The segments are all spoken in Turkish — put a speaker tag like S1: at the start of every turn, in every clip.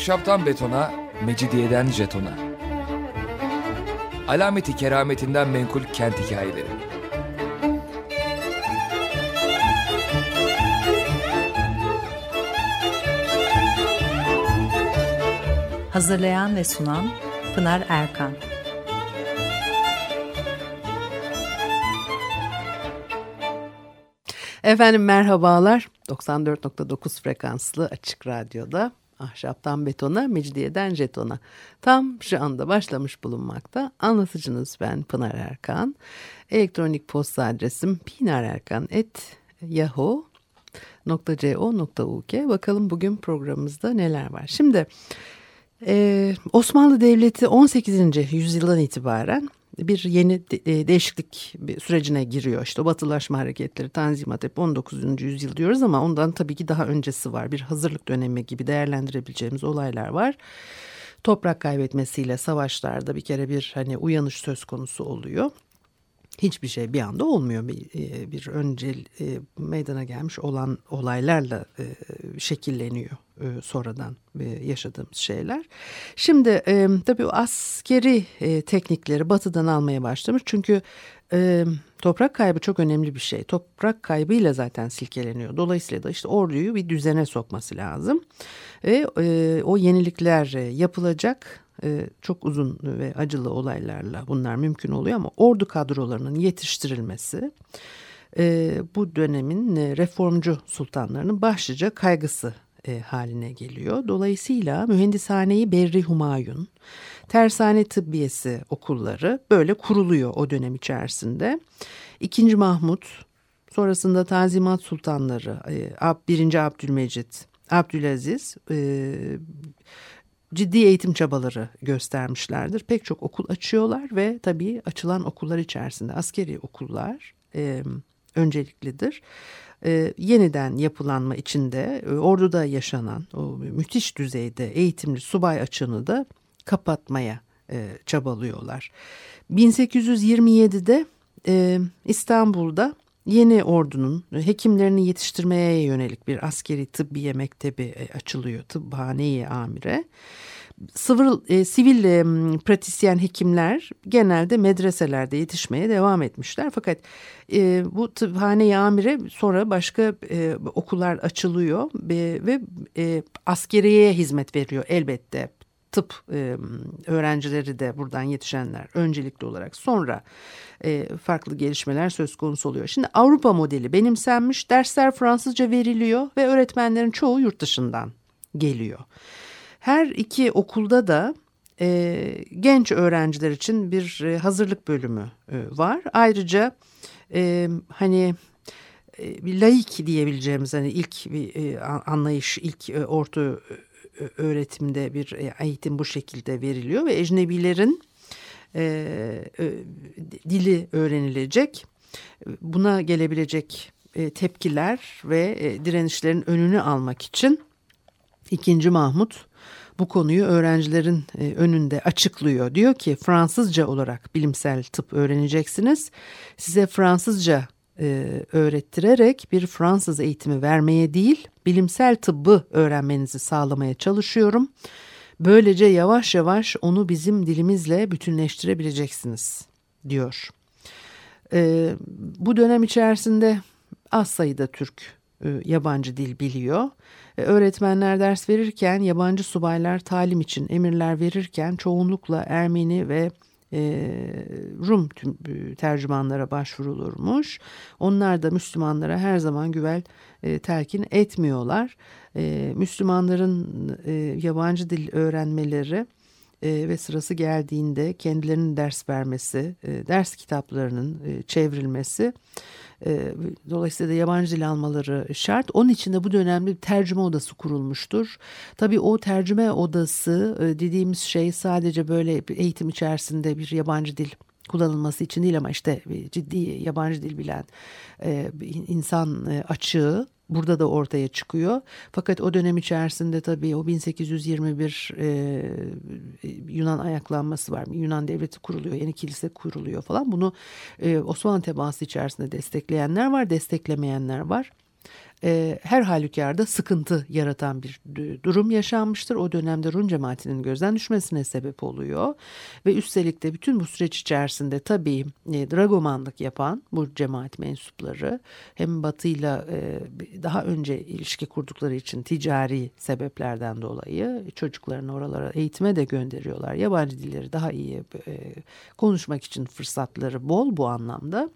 S1: Ahşaptan betona, mecidiyeden jetona. Alameti kerametinden menkul kent hikayeleri.
S2: Hazırlayan ve sunan Pınar Erkan.
S3: Efendim merhabalar. 94.9 frekanslı açık radyoda ahşaptan betona, mecidiyeden jetona. Tam şu anda başlamış bulunmakta. Anlatıcınız ben Pınar Erkan. Elektronik posta adresim pinarerkan.yahoo.co.uk Bakalım bugün programımızda neler var. Şimdi e, Osmanlı Devleti 18. yüzyıldan itibaren bir yeni de, değişiklik sürecine giriyor. İşte o batılaşma hareketleri, Tanzimat hep 19. yüzyıl diyoruz ama ondan tabii ki daha öncesi var. Bir hazırlık dönemi gibi değerlendirebileceğimiz olaylar var. Toprak kaybetmesiyle savaşlarda bir kere bir hani uyanış söz konusu oluyor hiçbir şey bir anda olmuyor. Bir, e, bir önce e, meydana gelmiş olan olaylarla e, şekilleniyor sonradan yaşadığımız şeyler. Şimdi tabii o askeri teknikleri batıdan almaya başlamış. Çünkü toprak kaybı çok önemli bir şey. Toprak kaybıyla zaten silkeleniyor. Dolayısıyla da işte orduyu bir düzene sokması lazım. Ve o yenilikler yapılacak çok uzun ve acılı olaylarla bunlar mümkün oluyor ama ordu kadrolarının yetiştirilmesi e, bu dönemin e, reformcu sultanlarının başlıca kaygısı haline geliyor. Dolayısıyla mühendishaneyi Berri Humayun, tersane tıbbiyesi okulları böyle kuruluyor o dönem içerisinde. İkinci Mahmut, sonrasında Tanzimat Sultanları, birinci Abdülmecit, Abdülaziz ciddi eğitim çabaları göstermişlerdir. Pek çok okul açıyorlar ve tabii açılan okullar içerisinde askeri okullar e, önceliklidir. E, yeniden yapılanma içinde e, orduda yaşanan o müthiş düzeyde eğitimli subay açığını da kapatmaya e, çabalıyorlar. 1827'de e, İstanbul'da yeni ordunun hekimlerini yetiştirmeye yönelik bir askeri tıbbiye mektebi e, açılıyor. Tıbbhane-i Amire. Sıvır, e, sivil e, pratisyen hekimler genelde medreselerde yetişmeye devam etmişler. Fakat e, bu tıphane amire sonra başka e, okullar açılıyor ve, ve e, askeriye hizmet veriyor elbette tıp e, öğrencileri de buradan yetişenler öncelikli olarak sonra e, farklı gelişmeler söz konusu oluyor. Şimdi Avrupa modeli benimsenmiş dersler Fransızca veriliyor ve öğretmenlerin çoğu yurt dışından geliyor. Her iki okulda da e, genç öğrenciler için bir e, hazırlık bölümü e, var. Ayrıca e, hani e, laik diyebileceğimiz hani ilk bir e, anlayış, ilk e, orta öğretimde bir e, eğitim bu şekilde veriliyor ve ecnebilerin e, dili öğrenilecek. Buna gelebilecek e, tepkiler ve e, direnişlerin önünü almak için ikinci Mahmut bu konuyu öğrencilerin e, önünde açıklıyor. Diyor ki Fransızca olarak bilimsel tıp öğreneceksiniz. Size Fransızca e, öğrettirerek bir Fransız eğitimi vermeye değil, bilimsel tıbbı öğrenmenizi sağlamaya çalışıyorum. Böylece yavaş yavaş onu bizim dilimizle bütünleştirebileceksiniz diyor. E, bu dönem içerisinde az sayıda Türk e, yabancı dil biliyor. E, öğretmenler ders verirken yabancı subaylar talim için emirler verirken çoğunlukla Ermeni ve Rum e, tercümanlara başvurulurmuş. Onlar da Müslümanlara her zaman güvel e, telkin etmiyorlar. E, Müslümanların e, yabancı dil öğrenmeleri e, ve sırası geldiğinde kendilerinin ders vermesi, e, ders kitaplarının e, çevrilmesi e, dolayısıyla da yabancı dil almaları şart. Onun için de bu dönemde bir tercüme odası kurulmuştur. Tabii o tercüme odası e, dediğimiz şey sadece böyle eğitim içerisinde bir yabancı dil kullanılması için değil ama işte ciddi yabancı dil bilen insan açığı burada da ortaya çıkıyor. Fakat o dönem içerisinde tabii o 1821 e, Yunan ayaklanması var. Yunan devleti kuruluyor, yeni kilise kuruluyor falan. Bunu e, Osmanlı tebaası içerisinde destekleyenler var, desteklemeyenler var. E, her halükarda sıkıntı yaratan bir durum yaşanmıştır. O dönemde Rum cemaatinin gözden düşmesine sebep oluyor. Ve üstelik de bütün bu süreç içerisinde tabii e, dragomanlık yapan bu cemaat mensupları hem batıyla e, daha önce ilişki kurdukları için ticari sebeplerden dolayı çocuklarını oralara eğitime de gönderiyorlar. Yabancı dilleri daha iyi e, konuşmak için fırsatları bol bu anlamda.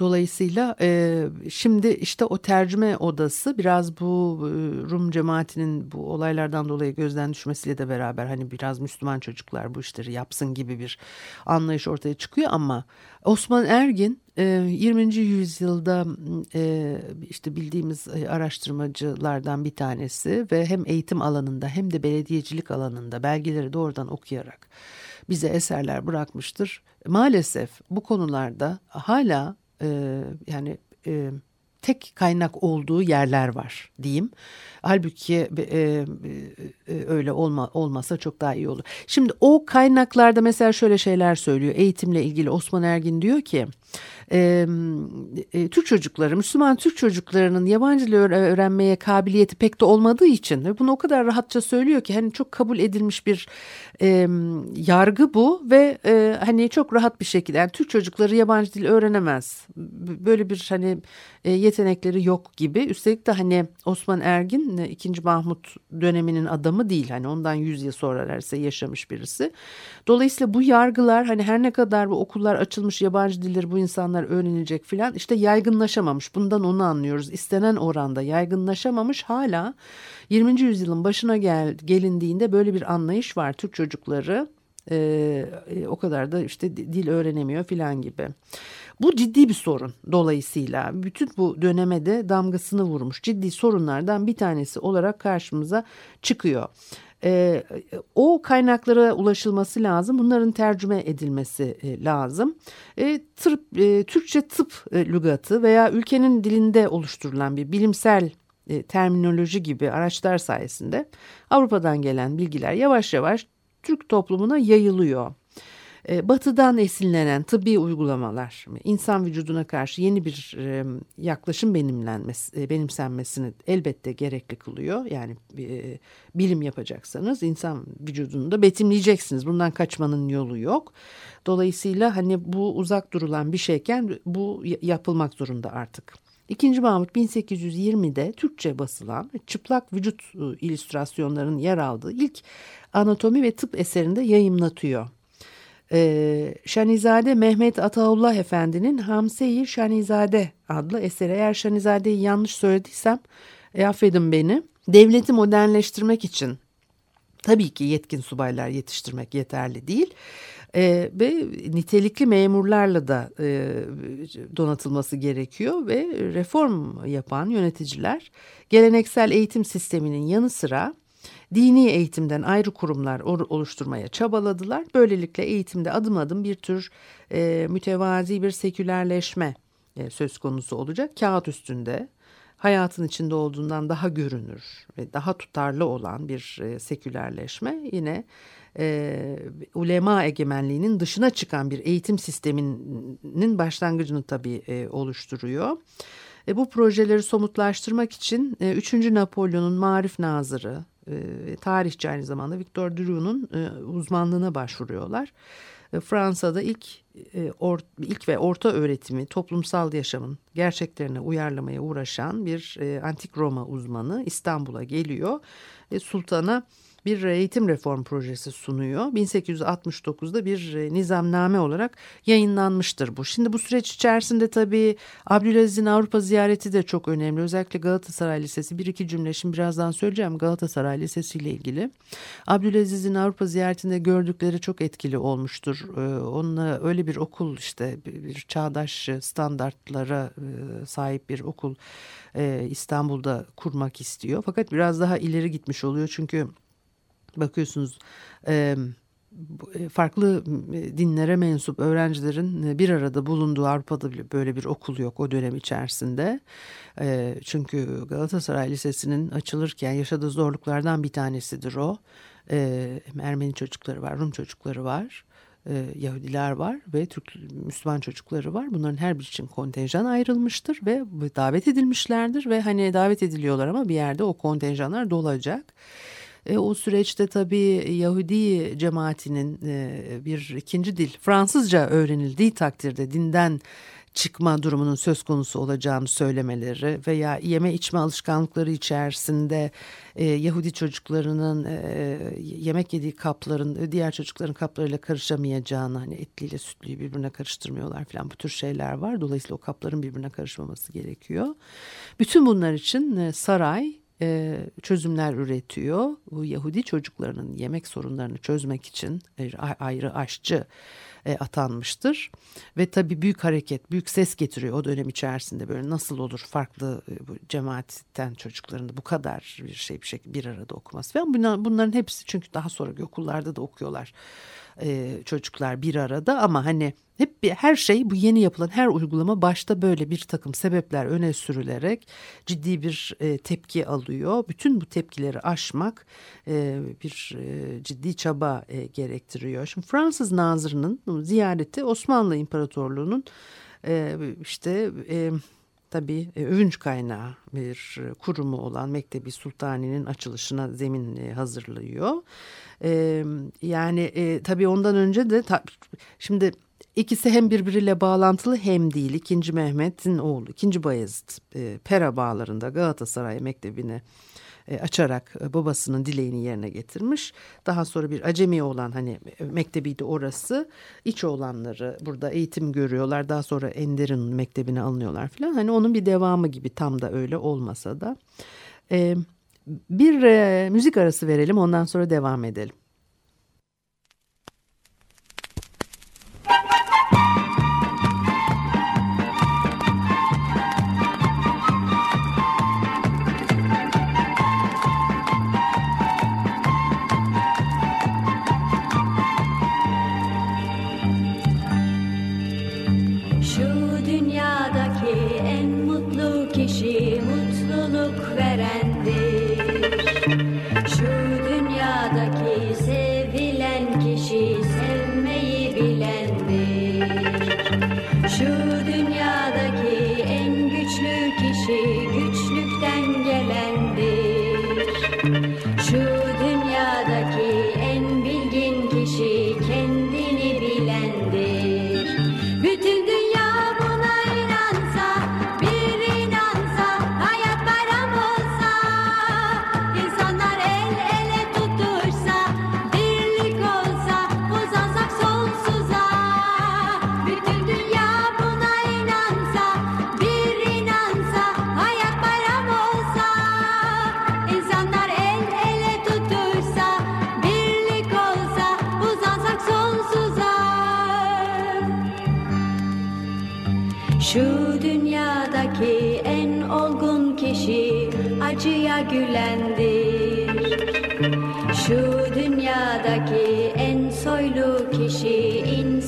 S3: Dolayısıyla e, şimdi işte o tercüme odası biraz bu e, Rum cemaatinin bu olaylardan dolayı gözden düşmesiyle de beraber hani biraz Müslüman çocuklar bu işleri yapsın gibi bir anlayış ortaya çıkıyor ama Osman Ergin 20. E, yüzyılda e, işte bildiğimiz araştırmacılardan bir tanesi ve hem eğitim alanında hem de belediyecilik alanında belgeleri doğrudan okuyarak bize eserler bırakmıştır. Maalesef bu konularda hala e, yani e, tek kaynak olduğu yerler var diyeyim. Halbuki e, e, öyle olma, olmasa çok daha iyi olur. Şimdi o kaynaklarda mesela şöyle şeyler söylüyor. Eğitimle ilgili Osman Ergin diyor ki e, e, Türk çocukları, Müslüman Türk çocuklarının yabancı dil öğrenmeye kabiliyeti pek de olmadığı için ve bunu o kadar rahatça söylüyor ki hani çok kabul edilmiş bir e, yargı bu ve e, hani çok rahat bir şekilde yani Türk çocukları yabancı dil öğrenemez. Böyle bir hani e, yetenekleri yok gibi. Üstelik de hani Osman Ergin 2. Mahmut döneminin adamı değil. Hani ondan 100 yıl sonra derse yaşamış birisi. Dolayısıyla bu yargılar hani her ne kadar bu okullar açılmış yabancı dilleri bu insanlar öğrenecek filan işte yaygınlaşamamış. Bundan onu anlıyoruz. İstenen oranda yaygınlaşamamış hala 20. yüzyılın başına gel, gelindiğinde böyle bir anlayış var. Türk çocukları e, e, o kadar da işte dil öğrenemiyor filan gibi. Bu ciddi bir sorun dolayısıyla bütün bu döneme de damgasını vurmuş ciddi sorunlardan bir tanesi olarak karşımıza çıkıyor. E, o kaynaklara ulaşılması lazım. Bunların tercüme edilmesi e, lazım. E, tıp, e, Türkçe tıp e, lügatı veya ülkenin dilinde oluşturulan bir bilimsel e, terminoloji gibi araçlar sayesinde Avrupa'dan gelen bilgiler yavaş yavaş Türk toplumuna yayılıyor. E, batı'dan esinlenen tıbbi uygulamalar insan vücuduna karşı yeni bir e, yaklaşım benimlenmesi, e, benimsenmesini elbette gerekli kılıyor. Yani bilim yapacaksanız insan vücudunu da betimleyeceksiniz. Bundan kaçmanın yolu yok. Dolayısıyla hani bu uzak durulan bir şeyken bu yapılmak zorunda artık. İkinci Mahmut 1820'de Türkçe basılan çıplak vücut illüstrasyonlarının yer aldığı ilk anatomi ve tıp eserinde yayımlatıyor. Ee, Şanizade Mehmet Ataullah Efendi'nin Hamse-i Şanizade adlı eseri. Eğer Şanizade'yi yanlış söylediysem e, affedin beni. Devleti modernleştirmek için tabii ki yetkin subaylar yetiştirmek yeterli değil. E, ve nitelikli memurlarla da e, donatılması gerekiyor ve reform yapan yöneticiler geleneksel eğitim sisteminin yanı sıra dini eğitimden ayrı kurumlar oluşturmaya çabaladılar. Böylelikle eğitimde adım adım bir tür e, mütevazi bir sekülerleşme e, söz konusu olacak. Kağıt üstünde hayatın içinde olduğundan daha görünür ve daha tutarlı olan bir e, sekülerleşme yine e, ulema egemenliğinin dışına çıkan bir eğitim sisteminin başlangıcını tabii e, oluşturuyor. E, bu projeleri somutlaştırmak için e, 3. Napolyon'un Marif Nazırı, e, tarihçi aynı zamanda Victor Duru'nun e, uzmanlığına başvuruyorlar. E, Fransa'da ilk e, or, ilk ve orta öğretimi toplumsal yaşamın gerçeklerine uyarlamaya uğraşan bir e, antik Roma uzmanı İstanbul'a geliyor. E, sultana bir eğitim reform projesi sunuyor. 1869'da bir e, nizamname olarak yayınlanmıştır bu. Şimdi bu süreç içerisinde tabii Abdülaziz'in Avrupa ziyareti de çok önemli. Özellikle Galatasaray Lisesi bir iki cümle şimdi birazdan söyleyeceğim Galatasaray Lisesi ile ilgili. Abdülaziz'in Avrupa ziyaretinde gördükleri çok etkili olmuştur. Ee, onunla öyle bir okul işte bir çağdaş standartlara e, sahip bir okul e, İstanbul'da kurmak istiyor. Fakat biraz daha ileri gitmiş oluyor çünkü bakıyorsunuz e, farklı dinlere mensup öğrencilerin bir arada bulunduğu Avrupa'da bile böyle bir okul yok o dönem içerisinde. Çünkü Galatasaray Lisesi'nin açılırken yaşadığı zorluklardan bir tanesidir o. Ermeni çocukları var, Rum çocukları var. e, Yahudiler var ve Türk Müslüman çocukları var. Bunların her bir için kontenjan ayrılmıştır ve davet edilmişlerdir ve hani davet ediliyorlar ama bir yerde o kontenjanlar dolacak. E, o süreçte tabii Yahudi cemaatinin e, bir ikinci dil Fransızca öğrenildiği takdirde dinden çıkma durumunun söz konusu olacağını söylemeleri veya yeme içme alışkanlıkları içerisinde e, Yahudi çocuklarının e, yemek yediği kapların e, diğer çocukların kaplarıyla karışamayacağını hani etliyle sütlüyü birbirine karıştırmıyorlar falan bu tür şeyler var. Dolayısıyla o kapların birbirine karışmaması gerekiyor. Bütün bunlar için e, saray e, çözümler üretiyor. Bu Yahudi çocuklarının yemek sorunlarını çözmek için ayrı aşçı e, atanmıştır. Ve tabii büyük hareket, büyük ses getiriyor o dönem içerisinde böyle nasıl olur farklı e, bu cemaatten çocukların da bu kadar bir şey bir şekilde bir arada okuması falan. Bunlar, bunların hepsi çünkü daha sonra okullarda da okuyorlar e, çocuklar bir arada ama hani hep bir, her şey bu yeni yapılan her uygulama başta böyle bir takım sebepler öne sürülerek ciddi bir e, tepki alıyor. Bütün bu tepkileri aşmak e, bir e, ciddi çaba e, gerektiriyor. Şimdi Fransız Nazırı'nın ziyareti Osmanlı İmparatorluğu'nun e, işte... E, tabii e, övünç kaynağı bir kurumu olan Mektebi Sultani'nin açılışına zemin e, hazırlıyor. E, yani e, tabii ondan önce de ta, şimdi ikisi hem birbiriyle bağlantılı hem değil. İkinci Mehmet'in oğlu, ikinci Bayezid e, Pera bağlarında Galatasaray Mektebi'ni e, açarak babasının dileğini yerine getirmiş. Daha sonra bir acemi olan hani mektebiydi orası. İç olanları burada eğitim görüyorlar. Daha sonra Ender'in mektebine alınıyorlar falan. Hani onun bir devamı gibi tam da öyle olmasa da. Bir müzik arası verelim ondan sonra devam edelim.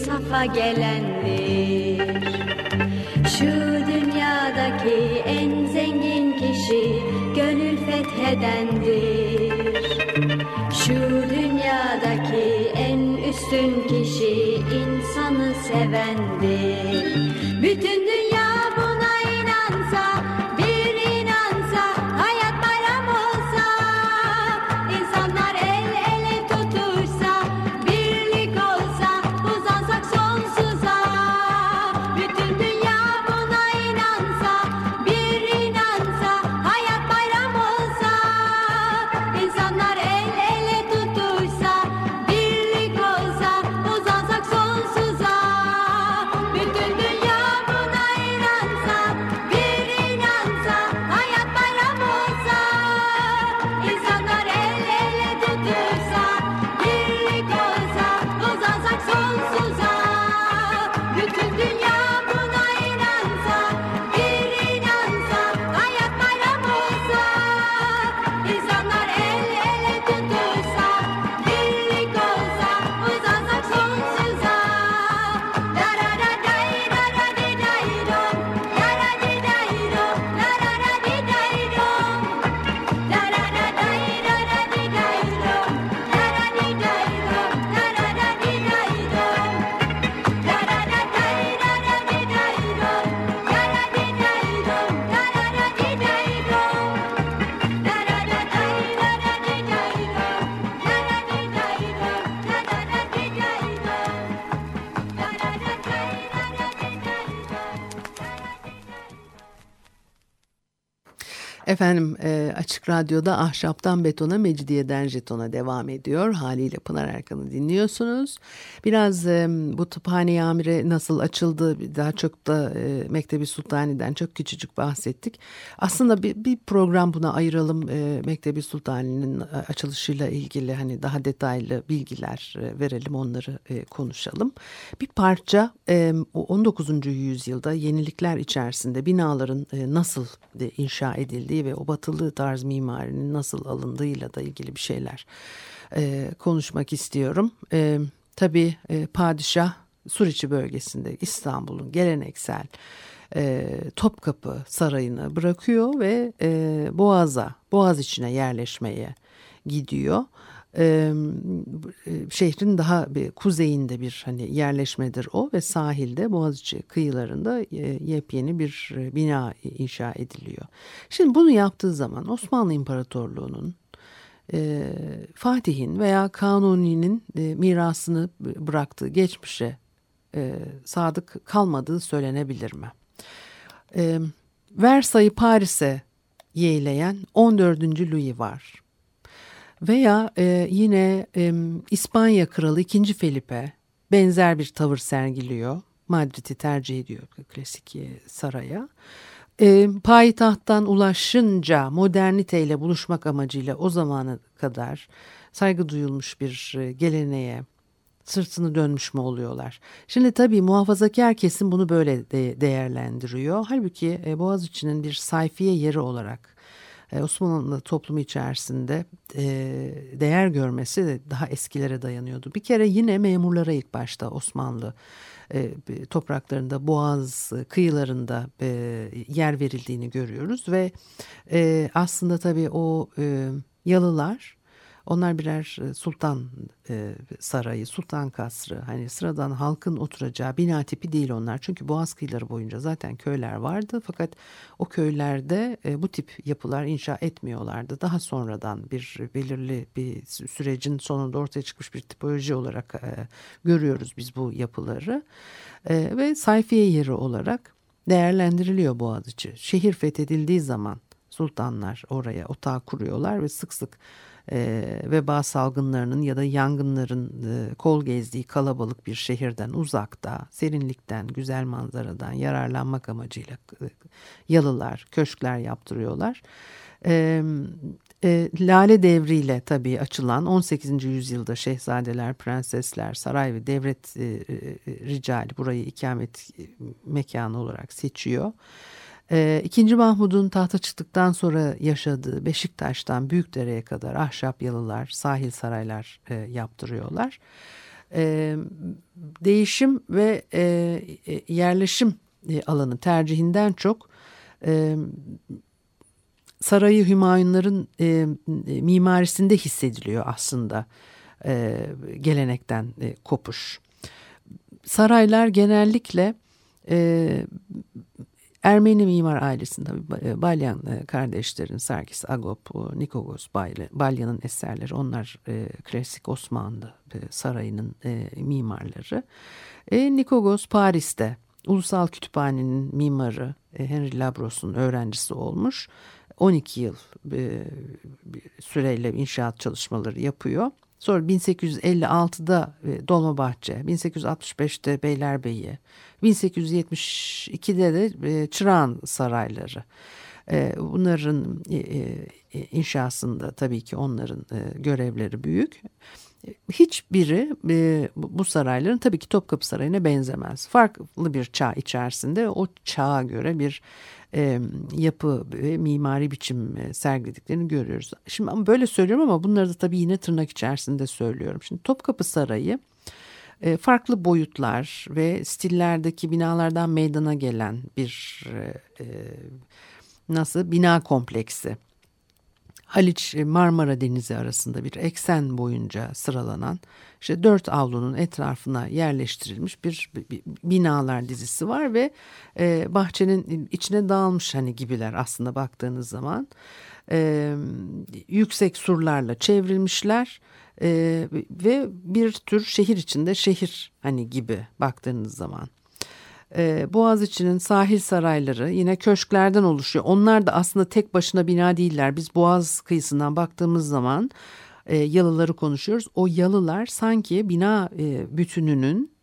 S4: İnsafa gelendir. Şu dünyadaki en zengin kişi gönül fethedendir. Şu dünyadaki en üstün kişi insanı sevendir. Bütün
S3: Efendim e, Açık Radyo'da Ahşaptan Betona, Mecidiyeden Jeton'a devam ediyor. Haliyle Pınar Erkan'ı dinliyorsunuz. Biraz e, bu tıphane amire nasıl açıldı, daha çok da e, Mektebi Sultani'den çok küçücük bahsettik. Aslında bir, bir program buna ayıralım. E, Mektebi Sultani'nin açılışıyla ilgili hani daha detaylı bilgiler e, verelim, onları e, konuşalım. Bir parça e, 19. yüzyılda yenilikler içerisinde binaların e, nasıl e, inşa edildiği edildiği ve o batılı tarz mimarinin nasıl alındığıyla da ilgili bir şeyler e, konuşmak istiyorum. E, tabii e, padişah Suriçi bölgesinde İstanbul'un geleneksel e, Topkapı Sarayı'nı bırakıyor ve e, Boğaz'a, Boğaz içine yerleşmeye gidiyor şehrin daha bir kuzeyinde bir hani yerleşmedir o ve sahilde Boğaziçi kıyılarında yepyeni bir bina inşa ediliyor. Şimdi bunu yaptığı zaman Osmanlı İmparatorluğu'nun Fatih'in veya Kanuni'nin mirasını bıraktığı geçmişe sadık kalmadığı söylenebilir mi? Versay'ı Paris'e yeğleyen 14. Louis var. Veya e, yine e, İspanya Kralı 2. Felipe benzer bir tavır sergiliyor. Madrid'i tercih ediyor klasik e, saraya. E, payitahttan ulaşınca moderniteyle buluşmak amacıyla o zamana kadar saygı duyulmuş bir e, geleneğe sırtını dönmüş mü oluyorlar? Şimdi tabii muhafazakar kesim bunu böyle de değerlendiriyor. Halbuki e, Boğaziçi'nin bir sayfiye yeri olarak Osmanlı toplumu içerisinde e, değer görmesi daha eskilere dayanıyordu. Bir kere yine memurlara ilk başta Osmanlı e, topraklarında Boğaz kıyılarında yer verildiğini görüyoruz ve aslında tabii o yalılar onlar birer e, sultan e, sarayı, sultan kasrı. Hani sıradan halkın oturacağı bina tipi değil onlar. Çünkü Boğaz kıyıları boyunca zaten köyler vardı. Fakat o köylerde e, bu tip yapılar inşa etmiyorlardı. Daha sonradan bir belirli bir sürecin sonunda ortaya çıkmış bir tipoloji olarak görüyoruz biz bu yapıları. Ve sayfiye yeri olarak değerlendiriliyor Boğaziçi. Şehir fethedildiği zaman sultanlar oraya otağı kuruyorlar ve sık sık e, veba salgınlarının ya da yangınların e, kol gezdiği kalabalık bir şehirden uzakta, serinlikten, güzel manzaradan yararlanmak amacıyla e, yalılar, köşkler yaptırıyorlar. E, e, Lale devriyle tabii açılan 18. yüzyılda şehzadeler, prensesler, saray ve devlet e, e, ricali burayı ikamet e, mekanı olarak seçiyor. E, İkinci Mahmud'un tahta çıktıktan sonra yaşadığı Beşiktaş'tan Büyükdere'ye kadar ahşap yalılar, sahil saraylar e, yaptırıyorlar. E, değişim ve e, e yerleşim e, alanı tercihinden çok e, sarayı Hümayunların e, mimarisinde hissediliyor aslında e, gelenekten e, kopuş. Saraylar genellikle e, Ermeni mimar ailesinde e, Balyan e, kardeşlerin Sarkis Agop, Nikogos Balyan'ın eserleri onlar e, klasik Osmanlı sarayının mimarları. Nikogos Paris'te Ulusal Kütüphane'nin mimarı Henry Labros'un öğrencisi olmuş. 12 yıl süreyle inşaat çalışmaları yapıyor. Sonra 1856'da e, Dolmabahçe, 1865'te Beylerbeyi, 1872'de de e, Çırağan sarayları. E, bunların inşasında tabii ki onların görevleri büyük. Hiçbiri bu sarayların tabii ki Topkapı Sarayı'na benzemez. Farklı bir çağ içerisinde o çağa göre bir e, yapı ve mimari biçim e, sergilediklerini görüyoruz. Şimdi böyle söylüyorum ama bunları da tabii yine tırnak içerisinde söylüyorum. Şimdi Topkapı Sarayı e, farklı boyutlar ve stillerdeki binalardan meydana gelen bir e, e nasıl bina kompleksi. Haliç e, Marmara Denizi arasında bir eksen boyunca sıralanan işte dört avlunun etrafına yerleştirilmiş bir, binalar dizisi var ve e, bahçenin içine dağılmış hani gibiler aslında baktığınız zaman e, yüksek surlarla çevrilmişler e, ve bir tür şehir içinde şehir hani gibi baktığınız zaman. E, Boğaziçi'nin sahil sarayları yine köşklerden oluşuyor. Onlar da aslında tek başına bina değiller. Biz Boğaz kıyısından baktığımız zaman e, yalıları konuşuyoruz. O yalılar sanki bina e, bütününün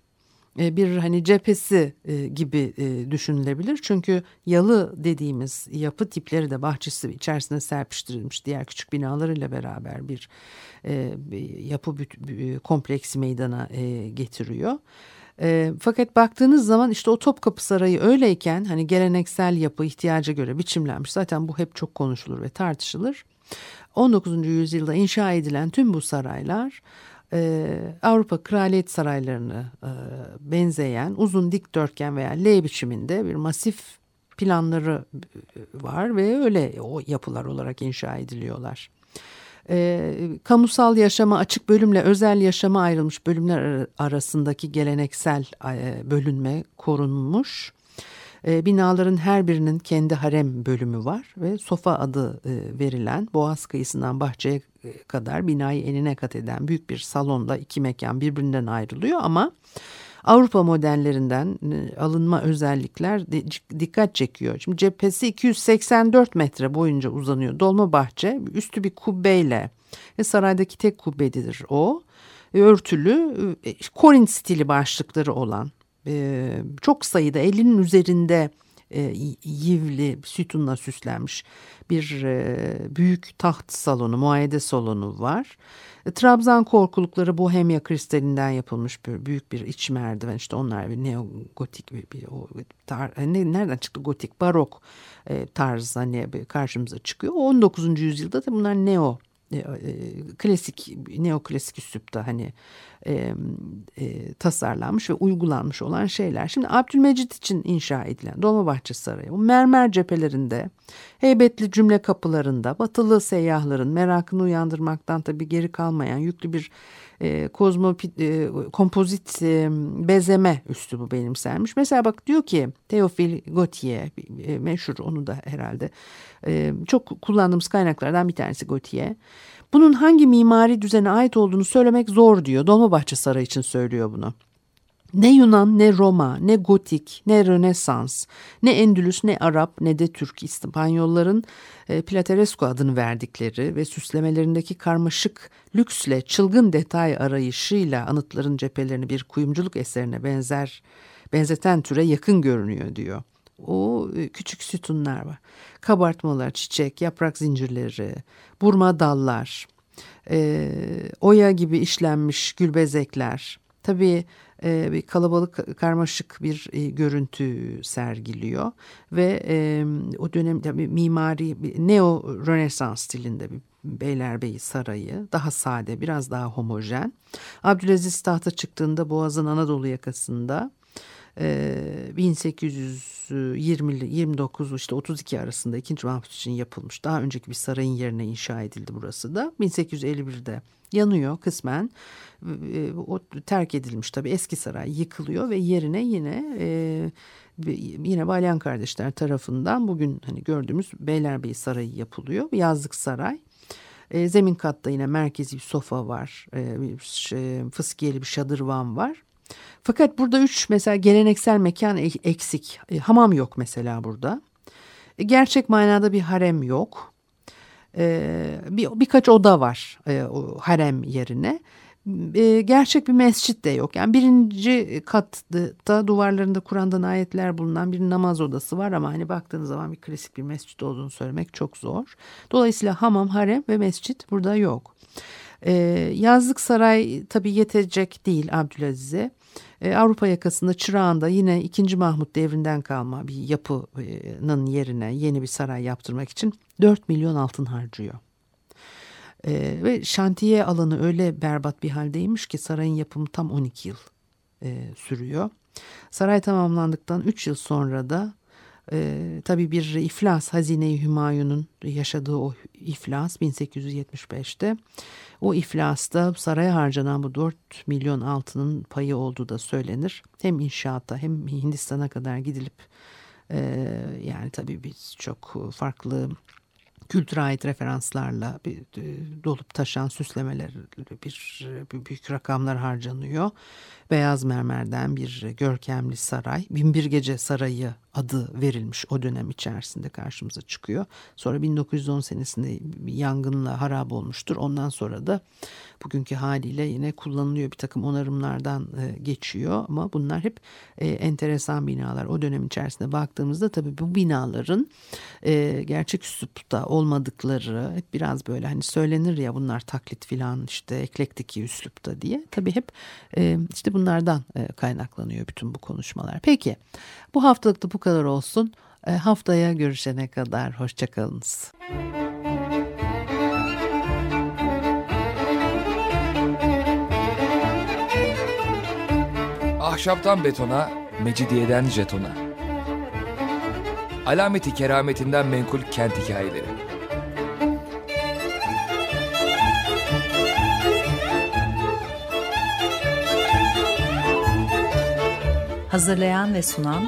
S3: e, bir hani cephesi e, gibi e, düşünülebilir. Çünkü yalı dediğimiz yapı tipleri de bahçesi içerisine serpiştirilmiş diğer küçük binalarıyla beraber bir, bir yapı kompleksi meydana getiriyor. Fakat baktığınız zaman işte o Topkapı Sarayı öyleyken hani geleneksel yapı ihtiyaca göre biçimlenmiş. Zaten bu hep çok konuşulur ve tartışılır. 19. yüzyılda inşa edilen tüm bu saraylar e, Avrupa kraliyet saraylarını e, benzeyen uzun dikdörtgen veya L biçiminde bir masif planları e, var ve öyle o yapılar olarak inşa ediliyorlar. E, kamusal yaşama açık bölümle özel yaşama ayrılmış bölümler arasındaki geleneksel e, bölünme korunmuş. E, binaların her birinin kendi harem bölümü var ve sofa adı e, verilen Boğaz kıyısından bahçeye e, kadar binayı enine kat eden büyük bir salonda iki mekan birbirinden ayrılıyor ama Avrupa modellerinden e, alınma özellikler dikkat çekiyor. Şimdi cephesi 284 metre boyunca uzanıyor. Dolma bahçe üstü bir kubbeyle ve saraydaki tek kubbedir o. Örtülü Korint stili başlıkları olan çok sayıda 50'nin üzerinde e, yivli sütunla süslenmiş bir e, büyük taht salonu, muayede salonu var. E, Trabzan korkulukları Bohemia kristalinden yapılmış bir büyük bir iç merdiven. İşte onlar bir neogotik bir, bir o tar, e, ne, nereden çıktı gotik barok e, tarz hani karşımıza çıkıyor. 19. yüzyılda da bunlar neo e, e, klasik neoklasik üslupta hani e, e, tasarlanmış ve uygulanmış olan şeyler. Şimdi Abdülmecit için inşa edilen Dolmabahçe Sarayı o mermer cephelerinde heybetli cümle kapılarında batılı seyyahların merakını uyandırmaktan tabii geri kalmayan yüklü bir e, kozmopit, e, kompozit e, bezeme üslubu benimsenmiş. Mesela bak diyor ki Theophile Gautier e, meşhur onu da herhalde e, çok kullandığımız kaynaklardan bir tanesi Gautier. Bunun hangi mimari düzene ait olduğunu söylemek zor diyor. Dolmabahçe Sarayı için söylüyor bunu. Ne Yunan, ne Roma, ne Gotik, ne Rönesans, ne Endülüs, ne Arap, ne de Türk İspanyolların e, Plateresco adını verdikleri ve süslemelerindeki karmaşık lüksle çılgın detay arayışıyla anıtların cephelerini bir kuyumculuk eserine benzer benzeten türe yakın görünüyor diyor. O e, küçük sütunlar var. Kabartmalar, çiçek, yaprak zincirleri, burma dallar, e, oya gibi işlenmiş gülbezekler. Tabii e, bir kalabalık karmaşık bir e, görüntü sergiliyor ve e, o dönem tabii mimari bir neo Rönesans stilinde bir Beylerbeyi Sarayı daha sade biraz daha homojen. Abdülaziz tahta çıktığında Boğaz'ın Anadolu yakasında 1820 29 işte 32 arasında 2. Mahmut için yapılmış. Daha önceki bir sarayın yerine inşa edildi burası da. 1851'de yanıyor kısmen. O terk edilmiş tabii eski saray yıkılıyor ve yerine yine e, yine Balyan kardeşler tarafından bugün hani gördüğümüz Beylerbeyi Sarayı yapılıyor. Yazlık saray. E, zemin katta yine merkezi bir sofa var. E, bir şey, fıskiyeli bir şadırvan var. Fakat burada üç mesela geleneksel mekan eksik. E, hamam yok mesela burada. E, gerçek manada bir harem yok. E, bir, birkaç oda var e, o harem yerine. E, gerçek bir mescit de yok. Yani birinci katta duvarlarında Kur'an'dan ayetler bulunan bir namaz odası var ama hani baktığınız zaman bir klasik bir mescit olduğunu söylemek çok zor. Dolayısıyla hamam, harem ve mescit burada yok. E, yazlık saray tabii yetecek değil Abdülaziz'e. E, Avrupa yakasında Çırağan'da yine 2. Mahmut devrinden kalma bir yapının yerine yeni bir saray yaptırmak için 4 milyon altın harcıyor. E, ve şantiye alanı öyle berbat bir haldeymiş ki sarayın yapımı tam 12 yıl e, sürüyor. Saray tamamlandıktan 3 yıl sonra da e, tabii bir iflas Hazine-i Hümayun'un yaşadığı o iflas 1875'te o iflasta saraya harcanan bu 4 milyon altının payı olduğu da söylenir. Hem inşaata hem Hindistan'a kadar gidilip e, yani tabii biz çok farklı kültüre ait referanslarla bir, e, dolup taşan süslemeler bir, bir büyük rakamlar harcanıyor. Beyaz mermerden bir görkemli saray, Binbir Gece Sarayı adı verilmiş o dönem içerisinde karşımıza çıkıyor. Sonra 1910 senesinde bir yangınla harap olmuştur. Ondan sonra da bugünkü haliyle yine kullanılıyor bir takım onarımlardan e, geçiyor ama bunlar hep e, enteresan binalar. O dönem içerisinde baktığımızda tabii bu binaların e, gerçek üslupta olmadıkları hep biraz böyle hani söylenir ya bunlar taklit filan işte eklektik üslupta diye. Tabii hep işte bunlardan kaynaklanıyor bütün bu konuşmalar. Peki bu haftalık da bu kadar olsun. E, haftaya görüşene kadar hoşçakalınız.
S1: Ahşaptan betona, mecidiyeden jetona. Alameti kerametinden menkul kent hikayeleri.
S2: Hazırlayan ve sunan